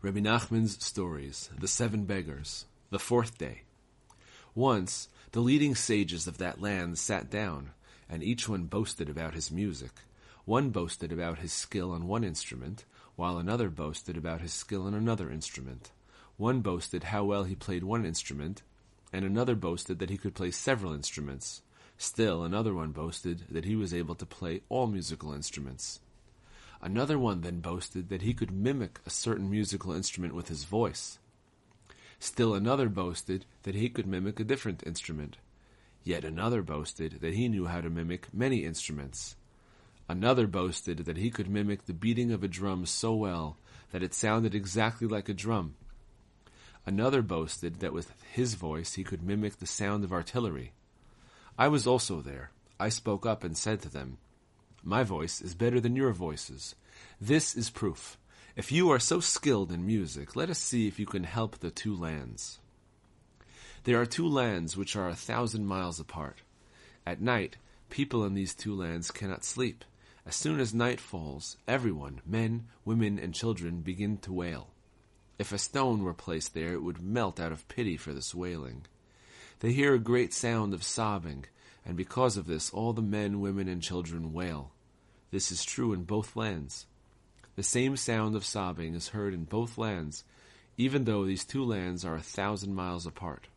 Rabbi Nachman's stories, the seven beggars, the fourth day. Once, the leading sages of that land sat down, and each one boasted about his music. One boasted about his skill on one instrument, while another boasted about his skill on another instrument. One boasted how well he played one instrument, and another boasted that he could play several instruments. Still another one boasted that he was able to play all musical instruments. Another one then boasted that he could mimic a certain musical instrument with his voice. Still another boasted that he could mimic a different instrument. Yet another boasted that he knew how to mimic many instruments. Another boasted that he could mimic the beating of a drum so well that it sounded exactly like a drum. Another boasted that with his voice he could mimic the sound of artillery. I was also there. I spoke up and said to them, My voice is better than your voices. This is proof. If you are so skilled in music, let us see if you can help the two lands. There are two lands which are a thousand miles apart. At night, people in these two lands cannot sleep. As soon as night falls, everyone, men, women, and children, begin to wail. If a stone were placed there, it would melt out of pity for this wailing. They hear a great sound of sobbing, and because of this all the men, women, and children wail. This is true in both lands. The same sound of sobbing is heard in both lands, even though these two lands are a thousand miles apart.